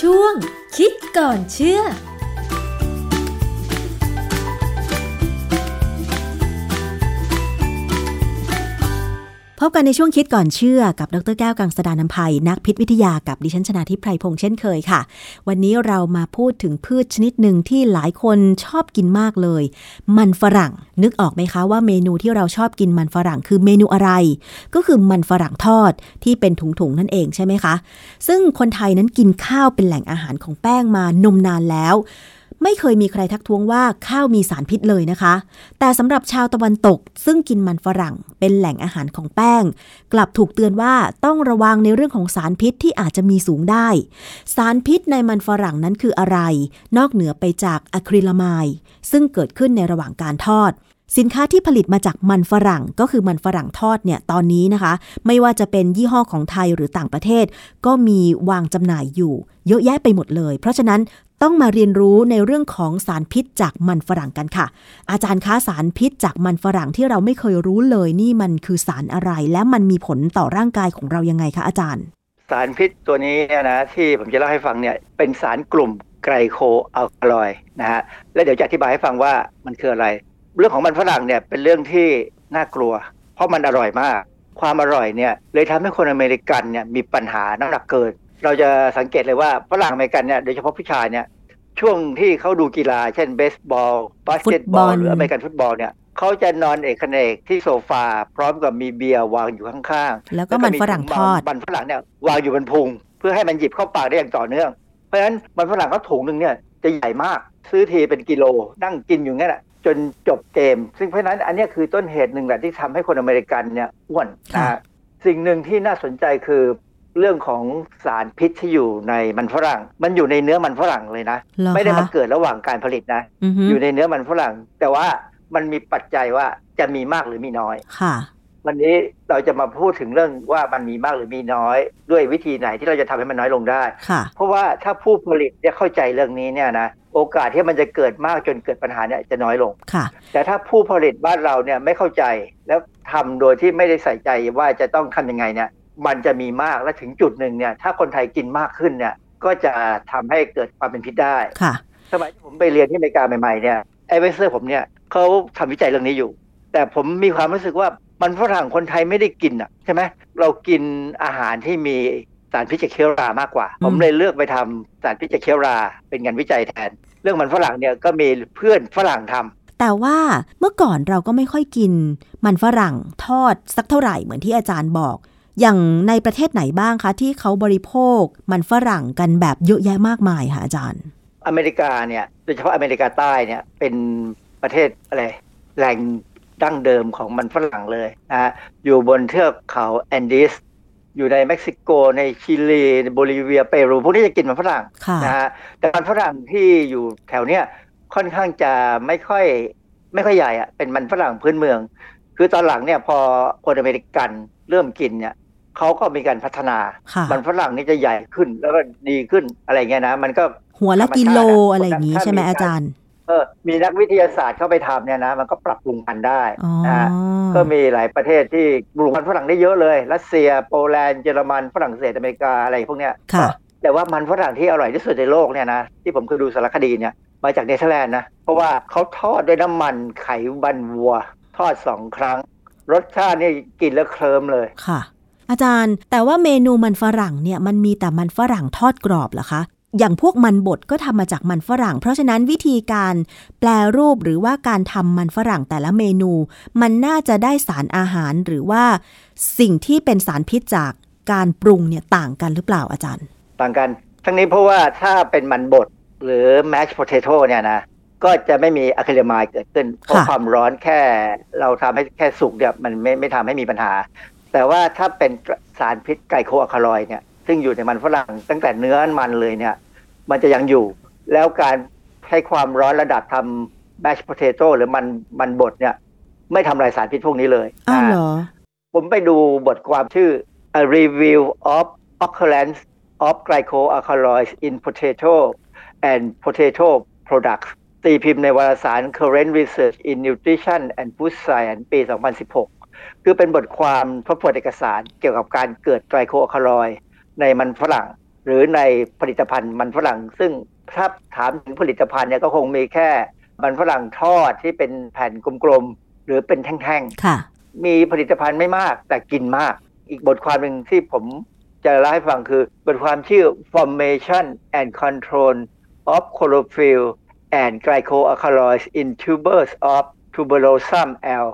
ช่วงคิดก่อนเชื่อ พบกันในช่วงคิดก่อนเชื่อกับดรแก้วกังสดานนภัย นักพิษวิทยากับดิฉันชนาทิพไพรพงษ์เช่นเคยค่ะ วันนี้เรามาพูดถึงพืชชนิดหนึ่งที่หลายคนชอบกินมากเลย มันฝรั่ง นึกออกไหมคะว่าเมนูที่เราชอบกินมันฝรั่งคือเมนูอะไร ก็คือมันฝรั่งทอดที่เป็นถุงๆนั่นเองใช่ไหมคะ ซึ่งคนไทยนั้นกินข้าวเป็นแหล่งอาหารของแป้งมานมนานแล้ว ไม่เคยมีใครทักท้วงว่าข้าวมีสารพิษเลยนะคะ แต่สำหรับชาวตะวันตกซึ่งกินมันฝรั่งเป็นแหล่งอาหารของแป้ง กลับถูกเตือนว่าต้องระวังในเรื่องของสารพิษที่อาจจะมีสูงได้ สารพิษในมันฝรั่งนั้นคืออะไร นอกเหนือไปจากอะคริลามายซึ่งเกิดขึ้นในระหว่างการทอดสินค้าที่ผลิตมาจากมันฝรั่งก็คือมันฝรั่งทอดเนี่ยตอนนี้นะคะ ไม่ว่าจะเป็นยี่ห้อของไทยหรือต่างประเทศ ก็มีวางจำหน่ายอยู่ เยอะแยะไปหมดเลย เพราะฉะนั้น ต้องมาเรียนรู้ในเรื่องของสารพิษจากมันฝรั่งกันค่ะ อาจารย์คะสารพิษจากมันฝรั่งที่เราไม่เคยรู้เลยนี่มันคือสารอะไร และมันมีผลต่อร่างกายของเรายังไงคะอาจารย์ สารพิษตัวนี้นะที่ผมจะเล่าให้ฟังเนี่ยเป็นสารกลุ่มไกลโคอัลคลอยนะฮะและเดี๋ยวจะอธิบายให้ฟังว่ามันคืออะไร เรื่องของมันฝรั่งเนี่ยเป็นเรื่องที่น่ากลัว เพราะมันอร่อยมาก ความอร่อยเนี่ยเลยทำให้คนอเมริกันเนี่ยมีปัญหาน้ำหนักเกิน เราจะสังเกตเลยว่าฝรั่งอเมริกันเนี่ยโดยเฉพาะผู้ชายเนี่ยช่วงที่เขาดูกีฬา เช่นเบสบอลบาสเกตบอลหรืออเมริกันฟุตบอลเนี่ยเขาจะนอนเอกเขนกที่โซฟา พร้อมกับมีเบียร์วางอยู่ข้างๆ แล้วก็มันฝรั่งทอดมันฝรั่งเนี่ยวางอยู่บนพุง เพื่อให้มันหยิบเข้าปากได้อย่างต่อเนื่อง เพราะฉะนั้นมันฝรั่งเขาถุงหนึ่งเนี่ยจะใหญ่มากซื้อทีเป็นกิโลนั่งกินอยู่งั้นแหละจนจบเกม ซึ่งเพราะนั้นอันนี้คือต้นเหตุหนึ่งแหละที่ทำให้คนอเมริกันเนี่ยอ้วนนะสิ่งหนึ่งที่น่าสนใจคือ เรื่องของสารพิษที่อยู่ในมันฝรั่ง มันอยู่ในเนื้อมันฝรั่งเลยนะ ไม่ได้มาเกิดระหว่างการผลิตนะ อยู่ในเนื้อมันฝรั่ง แต่ว่ามันมีปัจจัยว่าจะมีมากหรือมีน้อยค่ะ วันนี้เราจะมาพูดถึงเรื่องว่ามันมีมากหรือมีน้อย ด้วยวิธีไหนที่เราจะทำให้มันน้อยลงได้ เพราะว่าถ้าผู้ผลิตเนี่ยเข้าใจเรื่องนี้เนี่ยนะโอกาสที่มันจะเกิดมากจนเกิดปัญหาเนี่ยจะน้อยลงค่ะ แต่ถ้าผู้ผลิตบ้านเราเนี่ยไม่เข้าใจแล้วทำโดยที่ไม่ได้ใส่ใจว่าจะต้องทำยังไงเนี่ย มันจะมีมากและถึงจุดหนึ่งเนี่ย ถ้าคนไทยกินมากขึ้นเนี่ย ก็จะทำให้เกิดความเป็นพิษได้ค่ะสมัยที่ผมไปเรียนที่อเมริกาใหม่ๆเนี่ยไอเวสเซอร์ผมเนี่ยเขาทำวิจัยเรื่องนี้อยู่ แต่ผมมีความรู้สึกว่ามันฝรั่งคนไทยไม่ได้กินอะใช่ไหมเรากินอาหารที่มีสารพิษจากเคียวรามากกว่า ผมเลยเลือกไปทำสารพิษจากเคียวรา เป็นงานวิจัยแทน เรื่องมันฝรั่งเนี่ยก็มีเพื่อนฝรั่งทำแต่ว่าเมื่อก่อนเราก็ไม่ค่อยกิน มันฝรั่งทอดสักเท่าไหร่เหมือนที่อาจารย์บอก อย่างในประเทศไหนบ้างคะ ที่เขาบริโภคมันฝรั่งกันแบบเยอะแยะมากมายค่ะอาจารย์ อเมริกาเนี่ยโดยเฉพาะอเมริกาใต้เนี่ยเป็นประเทศอะไรแหล่งดั้งเดิมของมันฝรั่งเลยนะอยู่บนเทือกเขาแอนดีสอยู่ในเม็กซิโกในชิลีในโบลิเวียเปรูพวกนี้จะกินมันฝรั่งนะฮะแต่มันฝรั่งที่อยู่แถวเนี้ยค่อนข้างจะไม่ค่อยไม่ค่อยใหญ่อะเป็นมันฝรั่งพื้นเมือง คือตอนหลังเนี่ยพอคนอเมริกันเริ่มกินเนี่ย เขาก็มีการพัฒนา มันฝรั่งนี่จะใหญ่ขึ้นแล้วก็ดีขึ้นอะไรเงี้ยนะ มันก็หัวละกิโลอะไรอย่างนี้ใช่ไหมอาจารย์ เออ มีนักวิทยาศาสตร์เข้าไปทำเนี่ยนะ มันก็ปรับปรุงพันธุ์ได้นะก็มีหลายประเทศที่ปลูกมันฝรั่งได้เยอะเลย รัสเซีย โปแลนด์ เยอรมัน ฝรั่งเศส อเมริกา อะไรพวกเนี้ยแต่ว่ามันฝรั่งที่อร่อยที่สุดในโลกเนี่ยนะ ที่ผมเคยดูสารคดีเนี่ย มาจากเนเธอร์แลนด์นะ เพราะว่าเขาทอดด้วยน้ำมันไขบันวัว ทอดสองครั้ง รสชาตินี่กินแล้วเคลิมเลยค่ะ อาจารย์ แต่ว่าเมนูมันฝรั่งเนี่ยมันมีแต่มันฝรั่งทอดกรอบเหรอคะ อย่างพวกมันบดก็ทำมาจากมันฝรั่ง เพราะฉะนั้นวิธีการแปลรูปหรือว่าการทำมันฝรั่งแต่ละเมนู มันน่าจะได้สารอาหารหรือว่าสิ่งที่เป็นสารพิษจากการปรุงเนี่ยต่างกันหรือเปล่าอาจารย์ ต่างกัน ทั้งนี้เพราะว่าถ้าเป็นมันบดหรือแมชโพเทโต้เนี่ยนะก็จะไม่มีอะคริลามายเกิดขึ้นเพราะความร้อนแค่เราทำให้แค่สุกเนี่ยมันไม่ไม่ทำให้มีปัญหา แต่ว่าถ้าเป็นสารพิษไกโคอะคาลอยเนี่ยซึ่งอยู่ในมันฝรั่งตั้งแต่เนื้อมันเลยเนี่ย มันจะยังอยู่ แล้วการให้ความร้อนระดับทำแมชโพเทโต้หรือมันมันบดเนี่ย ไม่ทำลายสารพิษพวกนี้เลยอ้าวเหรอผมไปดูบทความชื่อ A Review of Occurrence of Glycoalkaloids in Potato and Potato Products ตีพิมพ์ในวารสาร Current Research in Nutrition and Food Science ปี 2016 คือเป็นบทความทบทวนเอกสารเกี่ยวกับการเกิดไตรโคอะคาลอยในมันฝรั่ง หรือในผลิตภัณฑ์มันฝรั่ง ซึ่งถ้าถามถึงผลิตภัณฑ์เนี่ยก็คงมีแค่มันฝรั่งทอดที่เป็นแผ่นกลมๆ หรือเป็นแท่งค่ะๆมีผลิตภัณฑ์ไม่มากแต่กินมาก อีกบทความหนึ่งที่ผมจะเล่าให้ฟังคือบทความชื่อ formation and control of chlorophyll and glycoalkaloids in tubers of tuberosum L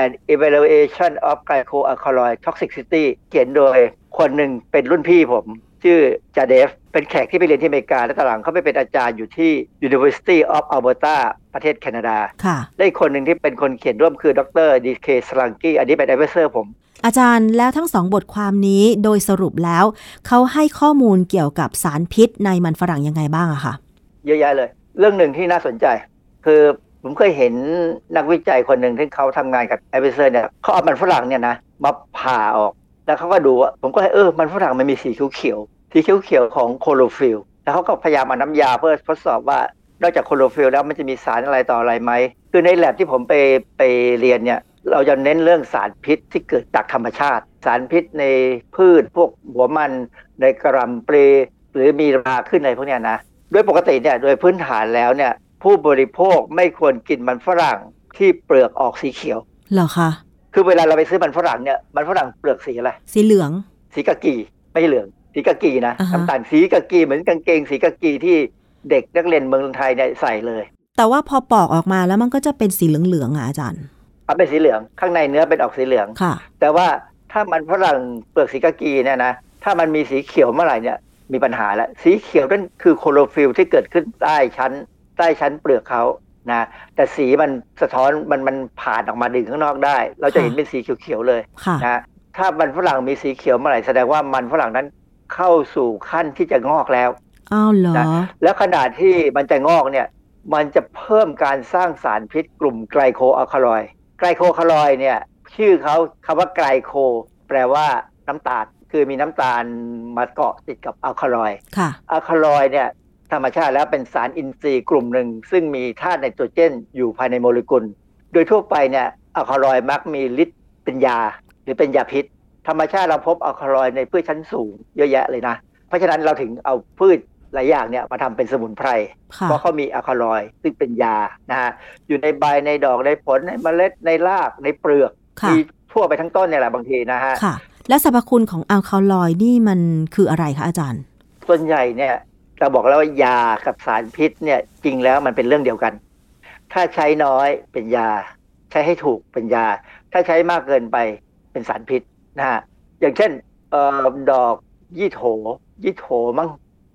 and evaluation of glycoalkaloid toxicity เขียนโดยคนหนึ่งเป็นรุ่นพี่ผม ชื่อ Jadhav เป็นแขกที่ไปเรียนที่อเมริกา และตอนหลังเขาไปเป็นอาจารย์อยู่ที่ University of Alberta ประเทศแคนาดา ค่ะและอีกคนหนึ่งที่เป็นคนเขียนร่วมคือดร D.K. Salunkhe อันนี้เป็น advisor ผม อาจารย์แล้วทั้งสองบทความนี้โดยสรุปแล้ว เขาให้ข้อมูลเกี่ยวกับสารพิษในมันฝรั่งยังไงบ้างอะคะเยอะแยะเลย เรื่องหนึ่งที่น่าสนใจ คือ ผมเคยเห็นนักวิจัยคนหนึ่งที่เขาทำงานกับ advisor เนี่ยเขาเอามันฝรั่งเนี่ยนะมาผ่าออก แล้วเขาก็ดูว่าผมก็เออมันฝรั่งมันมีสีเขียวๆสีเขียวๆของคลอโรฟิลล์แล้วเขาก็พยายามเอาน้ำยาเพื่อทดสอบว่านอกจากคลอโรฟิลล์แล้วมันจะมีสารอะไรต่ออะไรไหมคือในแล็บที่ผมไปไปเรียนเนี่ยเราจะเน้นเรื่องสารพิษที่เกิดจากธรรมชาติ สารพิษในพืชพวกหัวมันในกระลำปลีหรือมีราขึ้นอะไรพวกเนี้ยนะโดยปกติเนี่ยโดยพื้นฐานแล้วเนี่ย ผู้บริโภคไม่ควรกินมันฝรั่งที่เปลือกออกสีเขียวเหรอคะคือเวลาเราไปซื้อมันฝรั่งเนี่ยมันฝรั่งเปลือกสีอะไรสีเหลือง สีกากีไม่ใช่เหลือง สีกากีนะอ่าฮะน้ำตาลสีกากีเหมือนกางเกงสีกากีที่เด็กนักเรียนเมืองไทยเนี่ยใส่เลย แต่ว่าพอปอกออกมาแล้วมันก็จะเป็นสีเหลืองๆอะอาจารย์เอาเป็นสีเหลืองข้างในเนื้อเป็นออกสีเหลืองค่ะ แต่ว่าถ้ามันฝรั่งเปลือกสีกากีเนี่ยนะถ้ามันมีสีเขียวเมื่อไหร่เนี่ยมีปัญหาแล้วสีเขียวนั่นคือคลอโรฟิลล์ที่เกิดขึ้นใต้ชั้น ใต้ชั้นเปลือกเขานะแต่สีมันสะท้อนมันมันผ่านออกมาถึงข้างนอกได้ เราจะเห็นเป็นสีเขียวๆเลยค่ะนะถ้ามันฝรั่งมีสีเขียวเมื่อไหร่แสดงว่ามันฝรั่งนั้นเข้าสู่ขั้นที่จะงอกแล้วอ้าวเหรอนะแล้วขณะที่มันจะงอกเนี่ย มันจะเพิ่มการสร้างสารพิษกลุ่ม glycoalkaloidไกลโคอะคาลอยด์เนี่ย ชื่อเขาคำว่าไกลโค แปลว่าน้ำตาลคือมีน้ำตาลมาเกาะติดกับอะคาลอยด์ค่ะอะคาลอยด์เนี่ย ธรรมชาติแล้วเป็นสารอินทรีย์กลุ่มหนึ่ง ซึ่งมีธาตุไนโตรเจนอยู่ภายในโมเลกุล โดยทั่วไปเนี่ยอะคาลอยด์มักมีฤทธิ์เป็นยา หรือเป็นยาพิษ ธรรมชาติเราพบอะคาลอยด์ในพืชชั้นสูงเยอะแยะเลยนะ เพราะฉะนั้นเราถึงเอาพืชหลายอย่างเนี่ยมาทำเป็นสมุนไพรค่ะเพราะเขามีอะคาลอยด์ซึ่งเป็นยานะฮะอยู่ในใบในดอกในผลในเมล็ดในรากในเปลือกค่ะมีทั่วไปทั้งต้นเนี่ยแหละบางทีนะฮะค่ะและสรรพคุณของอัลคาลอยด์นี่มันคืออะไรคะอาจารย์ ส่วนใหญ่เนี่ย เราบอกแล้วว่ายากับสารพิษเนี่ยจริงแล้วมันเป็นเรื่องเดียวกัน ถ้าใช้น้อยเป็นยา ใช้ให้ถูกเป็นยา ถ้าใช้มากเกินไปเป็นสารพิษนะฮะอย่างเช่นเอ่อดอกยี่โถ ยี่โถมั้ง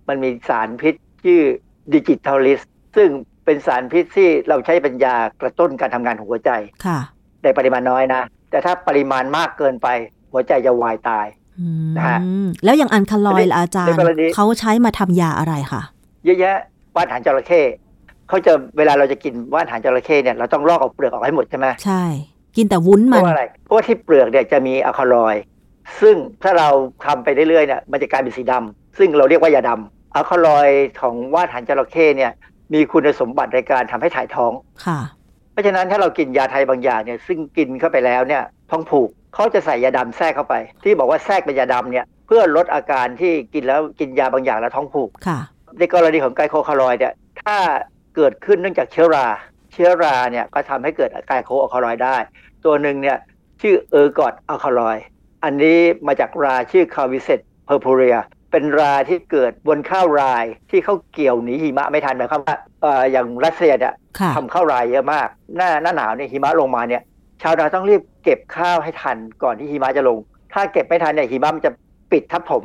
มันมีสารพิษชื่อดิจิทัลลิสซึ่งเป็นสารพิษที่เราใช้เป็นยากระตุ้นการทำงานของหัวใจค่ะในปริมาณน้อยนะ แต่ถ้าปริมาณมากเกินไปหัวใจจะวายตายอืม นะฮะแล้วอย่างอัลคาลอยด์ล่ะอาจารย์ในกรณีเขาใช้มาทำยาอะไรคะเยอะแยะว่านหางจระเข้เขาจะเวลาเราจะกินว่านหางจระเข้เนี่ยเราต้องลอกเอาเปลือกออกให้หมดใช่ไหมใช่ กินแต่วุ้นเพมันราะว่าอะไรเพราะว่าที่เปลือกเนี่ยจะมีอะคาลอยด์ซึ่งถ้าเราทำไปเรื่อยๆเนี่ยมันจะกลายเป็นสีดำซึ่งเราเรียกว่ายาดำอะคาลอยด์ของว่านหางจระเข้เนี่ย มีคุณสมบัติในการทำให้ถ่ายท้องค่ะ เพราะฉะนั้นถ้าเรากินยาไทยบางอย่างเนี่ยซึ่งกินเข้าไปแล้วเนี่ยท้องผูก เขาจะใส่ยาดำแทรกเข้าไป ที่บอกว่าแทรกเป็นยาดำเนี่ยเพื่อลดอาการที่กินแล้วกินยาบางอย่างแล้วท้องผูกค่ะในกรณีของไกลโคคาลอยด์เนี่ยถ้าเกิดขึ้นเนื่องจากเชื้อรา เชื้อราเนี่ยก็ทำให้เกิดไกลโคอะคาลอยด์ได้ ตัวหนึ่งเนี่ยชื่อ ergot alkaloid อันนี้มาจากราชื่อ Claviceps purpurea เป็นราที่เกิดบนข้าวไรย์ที่เขาเกี่ยวหนีหิมะไม่ทันหมายความว่าเอ่ออย่างรัสเซียเนี่ยค่ะทำข้าวไรย์เยอะมาก หน้าหน้าหนาวเนี่ยหิมะลงมาเนี่ย ชาวนาต้องรีบเก็บข้าวให้ทันก่อนที่หิมะจะลง ถ้าเก็บไม่ทันเนี่ยหิมะมันจะปิดทับถม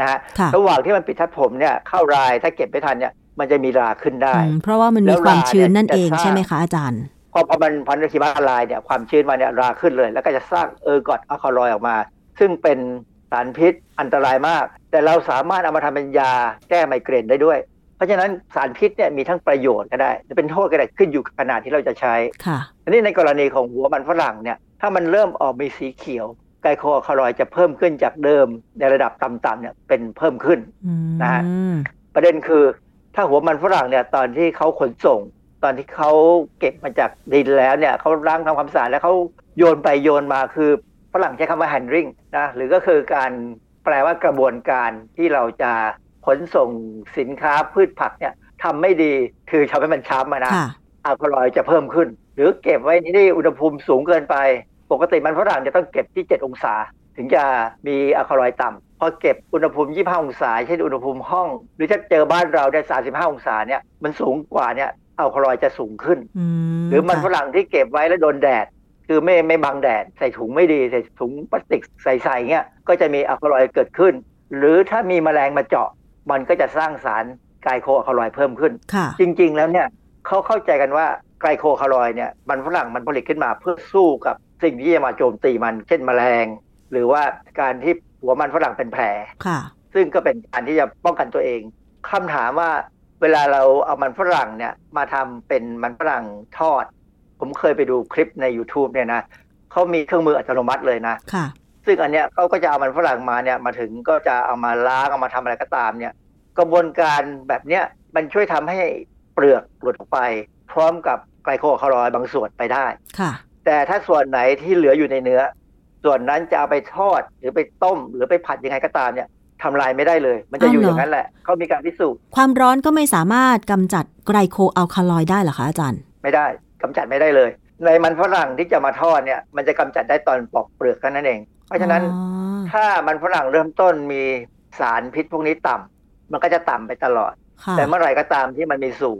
นะฮะค่ะระหว่างที่มันปิดทับถมเนี่ยข้าวไรย์ถ้าเก็บไม่ทันเนี่ยมันจะมีราขึ้นได้อืมเพราะว่ามันมีความชื้นแล้วราชื้นเนี่ยนั่นเองจะสร้างใช่ไหมคะอาจารย์พอพอมันพอหิมะละลายเนี่ยความชื้นมาเนี่ยราขึ้นเลย แล้วก็จะสร้าง ergot alkaloid ออกมา ซึ่งเป็นสารพิษอันตรายมาก แต่เราสามารถเอามาทำเป็นยาแก้ไมเกรนได้ด้วย เพราะฉะนั้นสารพิษเนี่ยมีทั้งประโยชน์ก็ได้หรือเป็นโทษก็ได้ขึ้นอยู่กับขนาดที่เราจะใช้ค่ะอันนี้ในกรณีของหัวมันฝรั่งเนี่ยถ้ามันเริ่มออกมีสีเขียว glycoalkaloid จะเพิ่มขึ้นจากเดิมในระดับต่ำๆเนี่ยเป็นเพิ่มขึ้นอืมนะฮะประเด็นคือถ้าหัวมันฝรั่งเนี่ยตอนที่เขาขนส่ง ตอนที่เขาเก็บมาจากดินแล้วเนี่ยเขาล้างทำความสะอาดแล้วเขาโยนไปโยนมาคือฝรั่งใช้คำว่า handling นะหรือก็คือการแปลว่ากระบวนการที่เราจะ ขขนส่งสินค้าพืชผักเนี่ยทำไม่ดีคือทำให้มันช้ำอะนะค่ะอะคาลอยด์จะเพิ่มขึ้น หรือเก็บไว้ที่อุณหภูมิสูงเกินไป ปกติมันฝรั่งจะต้องเก็บที่ 7 องศา ถึงจะมีอะคาลอยด์ต่ำพอเก็บอุณหภูมิ 25 องศา เช่นอุณหภูมิห้อง หรือถ้าเจอบ้านเราได้ 35 องศาเนี่ยมันสูงกว่าเนี่ยอะคาลอยด์จะสูงขึ้นอืมหรือมันฝค่ะรั่งที่เก็บไว้แล้วโดนแดดคือไม่ไม่บังแดดใส่ถุงไม่ดีใส่ถุงพลาสติกใส่ๆเงี้ยก็จะมีอะคาลอยด์เกิดขึ้น หรือถ้ามีแมลงมาเจาะ มันก็จะสร้างสารไกลโคอะคาลอยด์เพิ่มขึ้นค่ะจริง ๆ แล้วเนี่ยเขาเข้าใจกันว่าไกลโคคาลอยด์เนี่ยมันฝรั่งมันผลิตขึ้นมาเพื่อสู้กับสิ่งที่จะมาโจมตีมัน เช่นแมลง หรือว่าการที่หัวมันฝรั่งเป็นแผลค่ะซึ่งก็เป็นการที่จะป้องกันตัวเองคำถามว่าเวลาเราเอามันฝรั่งเนี่ยมาทำเป็นมันฝรั่งทอด ผมเคยไปดูคลิปใน YouTube เนี่ยนะเขามีเครื่องมืออัตโนมัติเลยนะค่ะ ซึ่งอันเนี้ยเขาก็จะเอามันฝรั่งมาเนี่ยมาถึงก็จะเอามาล้างเอามาทำอะไรก็ตามเนี่ย กระบวนการแบบเนี้ยมันช่วยทำให้เปลือกหลุดออกไป พร้อมกับไกลโคคาลอยด์บางส่วนไปได้ค่ะ แต่ถ้าส่วนไหนที่เหลืออยู่ในเนื้อ ส่วนนั้นจะเอาไปทอดหรือไปต้ม หรือไปผัดยังไงก็ตามเนี่ยทำลายไม่ได้เลย มันจะอยู่อ้าวเหรออย่างนั้นแหละเขามีการพิสูจน์ความร้อนก็ไม่สามารถกำจัดไกลโคอัลคาลอยด์ได้เหรอคะอาจารย์ ไม่ได้กำจัดไม่ได้เลย ในมันฝรั่งที่จะมาทอดเนี่ย มันจะกำจัดได้ตอนปอกเปลือกแค่นั้นเอง เพราะฉะนั้นอ๋อถ้ามันฝรั่งเริ่มต้นมีสารพิษพวกนี้ต่ำมันก็จะต่ำไปตลอดค่ะแต่เมื่อไหร่ก็ตามที่มันมีสูง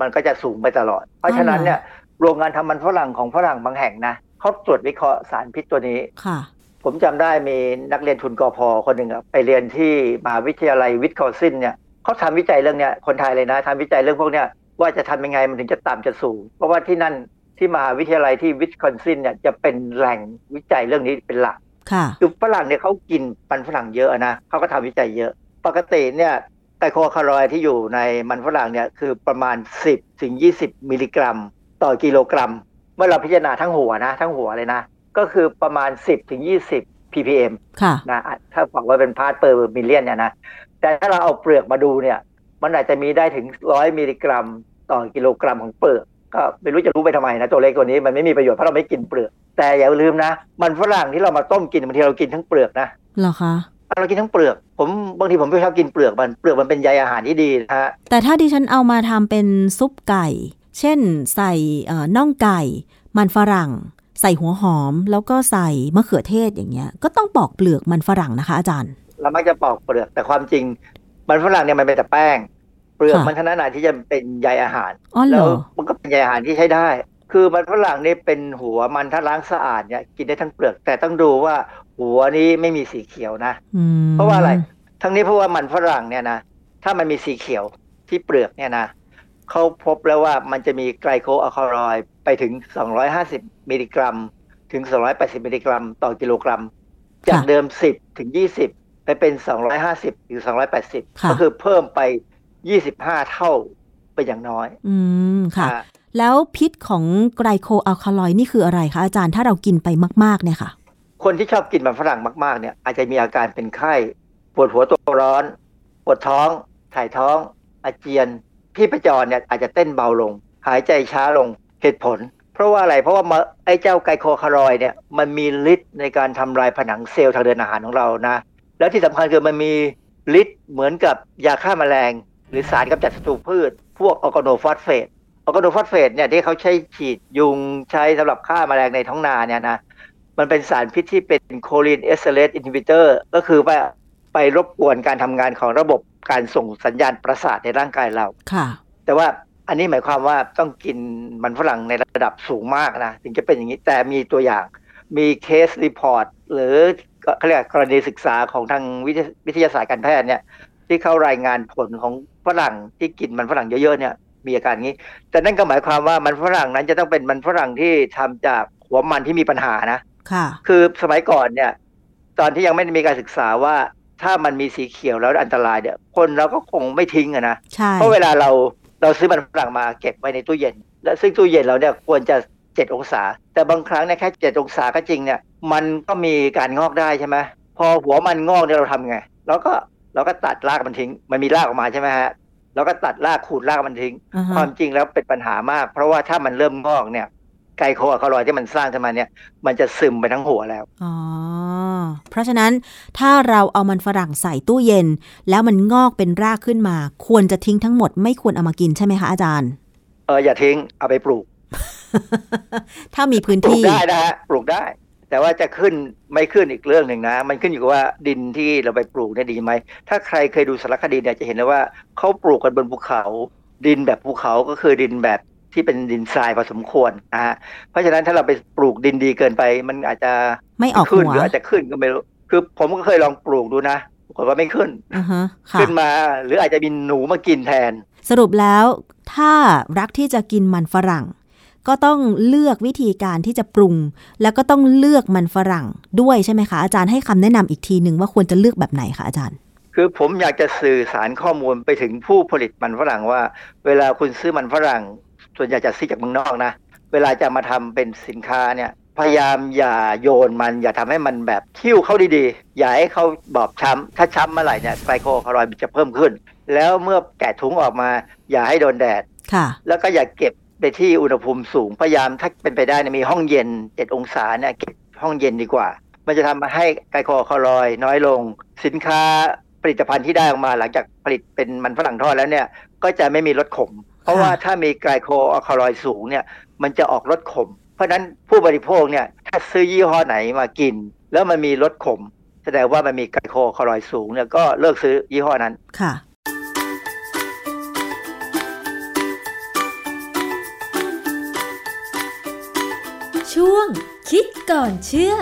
มันก็จะสูงไปตลอด เพราะฉะนั้นเนี่ยโรงงานทำมันฝรั่งของฝรั่งบางแห่งนะเขาตรวจวิเคราะห์สารพิษตัวนี้ค่ะ ผมจำได้มีนักเรียนทุนกอพอคนหนึ่งอะไปเรียนที่มหาวิทยาลัยวิทคอซินเนี่ยเขาทำวิจัยเรื่องเนี้ยคนไทยเลยนะทำวิจัยเรื่องพวกเนี้ยว่าจะทำยังไงมันถึงจะต่ำจะสูง เพราะว่าที่นั่นที่มหาวิทยาลัยที่วิทคอนซินเนี่ยจะเป็นแหล่งวิจัยเรื่องนี้เป็นหลัก ค่ะคือฝรั่งเนี่ยเขากินมันฝรั่งเยอะนะเขาก็ทำวิจัยเยอะ ปกติเนี่ย glycoalkaloid ที่อยู่ในมันฝรั่งเนี่ยคือประมาณ 10 ถึง 20 มิลลิกรัม ต่อกิโลกรัม เมื่อเราพิจารณาทั้งหัวนะ ทั้งหัวเลยนะ ก็คือประมาณ 10 ถึง 20 ppm ค่ะนะอะถ้าบอกว่าเป็น part per million เนี่ยนะแต่ถ้าเราเอาเปลือกมาดูเนี่ย มันอาจจะมีได้ถึง 100 มิลลิกรัม ต่อกิโลกรัมของเปลือก ก็ไม่รู้จะรู้ไปทำไมนะตัวเลขตัวนี้มันไม่มีประโยชน์เพราะเราไม่กินเปลือก แต่อย่าลืมนะ มันฝรั่งที่เรามาต้มกินบางทีเรากินทั้งเปลือกนะเหรอคะเรากินทั้งเปลือก ผมบางทีผมไม่ชอบกินเปลือกมันเปลือกมันเป็นใยอาหารที่ดีนะฮะแต่ถ้าดิฉันเอามาทำเป็นซุปไก่ เช่น ใส่เอ่อน่องไก่ มันฝรั่ง ใส่หัวหอม แล้วก็ใส่มะเขือเทศอย่างเงี้ย ก็ต้องปอกเปลือกมันฝรั่งนะคะอาจารย์ เรามักจะปอกเปลือกแต่ความจริงมันฝรั่งเนี่ยมันเป็นแต่แป้ง เปลือกค่ะมันเท่านั้นนะที่จะเป็นใยอาหารอ๋อเหรแล้วอมันก็เป็นใยอาหารที่ใช้ได้ คือมันฝรั่งนี่เป็นหัวมันถ้าล้างสะอาดเนี่ยกินได้ทั้งเปลือก แต่ต้องดูว่าหัวนี้ไม่มีสีเขียวนะอืมเพราะว่าอะไร ทั้งนี้เพราะว่ามันฝรั่งเนี่ยนะถ้ามันมีสีเขียวที่เปลือกเนี่ยนะเขาพบแล้วว่ามันจะมีไกลโคอะคาลอยด์ไปถึง 250 มิลลิกรัม ถึง 280 มิลลิกรัม ต่อกิโลกรัม จากเดิม 10 ถึง 20 ไปเป็น 250หรือ280ค่ะก็คือเพิ่มไป 25เท่าเป็นอย่างน้อย อืม ค่ะอ่าแล้วพิษของglycoalkaloid นี่คืออะไรคะอาจารย์ถ้าเรากินไปมาก ๆ เนี่ยค่ะ คนที่ชอบกินมันฝรั่งมาก ๆ เนี่ย อาจจะมีอาการเป็นไข้ ปวดหัวตัวร้อน ปวดท้อง ถ่ายท้อง อาเจียนพี่ประจรเนี่ยอาจจะเต้นเบาลง หายใจช้าลงเหตุผล เพราะว่าอะไรเพราะว่ามาไอ้เจ้า glycoalkaloid เนี่ยมันมีฤทธิ์ในการทำลายผนังเซลล์ทางเดินอาหารของเรานะแล้วที่สำคัญคือมันมีฤทธิ์เหมือนกับยาฆ่าแมลง หรือสารกำจัดศัตรูพืช พวก organophosphate organophosphate เนี่ยที่เขาใช้ฉีดยุงใช้สำหรับฆ่าแมลงในท้องนาเนี่ยนะมันเป็นสารพิษที่เป็น cholinesterase inhibitor ก็คือว่าไปรบกวนการทำงานของระบบการส่งสัญญาณประสาทในร่างกายเราค่ะ แต่ว่าอันนี้หมายความว่าต้องกินมันฝรั่งในระดับสูงมากนะถึงจะเป็นอย่างนี้แต่มีตัวอย่างมี case report หรือเขาเรียกกรณีศึกษาของทางวิทยวิทยาศาสตร์การแพทย์เนี่ยที่เขารายงานผลของ ฝรั่งที่กินมันฝรั่งเยอะๆเนี่ยมีอาการนี้ แต่นั่นก็หมายความว่ามันฝรั่งนั้นจะต้องเป็นมันฝรั่งที่ทำจากหัวมันที่มีปัญหานะค่ะ คือสมัยก่อนเนี่ย ตอนที่ยังไม่ได้มีการศึกษาว่าถ้ามันมีสีเขียวแล้วอันตรายเนี่ย คนเราก็คงไม่ทิ้งอะนะใช่เพราะเวลาเราเราซื้อมันฝรั่งมาเก็บไว้ในตู้เย็น และซึ่งตู้เย็นเราเนี่ยควรจะ7องศา แต่บางครั้งเนี่ยแค่7องศาก็จริงเนี่ย มันก็มีการงอกได้ใช่ไหมพอหัวมันงอกเนี่ยเราทำไงเราก็เราก็ตัดรากมันทิ้ง มันมีรากออกมาใช่ไหมฮะ เราก็ตัดรากขูดรากมันทิ้งอ่าฮะความจริงแล้วเป็นปัญหามาก เพราะว่าถ้ามันเริ่มงอกเนี่ยไกลโคอะคาลอยที่มันสร้างขึ้นมาเนี่ยมันจะซึมไปทั้งหัวแล้ว อ๋อ เพราะฉะนั้นถ้าเราเอามันฝรั่งใส่ตู้เย็น แล้วมันงอกเป็นรากขึ้นมา ควรจะทิ้งทั้งหมดไม่ควรเอามากินใช่ไหมคะอาจารย์ เอออย่าทิ้งเอาไปปลูก ถ้ามีพื้นปลูกที่ได้นะฮะปลูกได้ แต่ว่าจะขึ้นไม่ขึ้นอีกเรื่องหนึ่งนะ มันขึ้นอยู่กับว่าดินที่เราไปปลูกเนี่ยดีไหม ถ้าใครเคยดูสารคดีเนี่ยจะเห็นเลยว่าเขาปลูกกันบนภูเขา ดินแบบภูเขาก็คือดินแบบที่เป็นดินทรายพอสมควรนะฮะเพราะฉะนั้นถ้าเราไปปลูกดินดีเกินไป มันอาจจะไม่ออกขึ้นหัวหรืออาจจะขึ้นก็ไม่รู้คือผมก็เคยลองปลูกดูนะปรากฏว่าไม่ขึ้นอือฮะค่ะขึ้นมาหรืออาจจะมีหนูมากินแทน สรุปแล้วถ้ารักที่จะกินมันฝรั่ง ก็ต้องเลือกวิธีการที่จะปรุง แล้วก็ต้องเลือกมันฝรั่งด้วยใช่ไหมคะอาจารย์ให้คำแนะนำอีกทีหนึ่งว่าควรจะเลือกแบบไหนคะอาจารย์ คือผมอยากจะสื่อสารข้อมูลไปถึงผู้ผลิตมันฝรั่งว่า เวลาคุณซื้อมันฝรั่ง ส่วนใหญ่จะซื้อจากเมืองนอกนะ เวลาจะมาทำเป็นสินค้าเนี่ยพยายามอย่าโยนมันอย่าทำให้มันแบบคิ้วเขาดีๆ อย่าให้เขาบอบช้ำถ้าช้ำเมื่อไหร่เนี่ย glycoalkaloid จะเพิ่มขึ้น แล้วเมื่อแกะถุงออกมา อย่าให้โดนแดดค่ะแล้วก็อย่าเก็บ ในที่อุณหภูมิสูงพยายามถ้าเป็นไปได้เนี่ยมีห้องเย็น 7 องศาเนี่ยเก็บห้องเย็นดีกว่า มันจะทำให้ glycoalkaloid น้อยลง สินค้าผลิตภัณฑ์ที่ได้ออกมาหลังจากผลิตเป็นมันฝรั่งทอดแล้วเนี่ยก็จะไม่มีรสขม เพราะว่าถ้ามี glycoalkaloid สูงเนี่ยมันจะออกรสขม เพราะฉะนั้นผู้บริโภคเนี่ยถ้าซื้อยี่ห้อไหนมากิน แล้วมันมีรสขม แสดงว่ามันมีไกลโคคาร์อยด์สูงเนี่ยก็เลิกซื้อยี่ห้อนั้นค่ะ คิดก่อนเชื่อ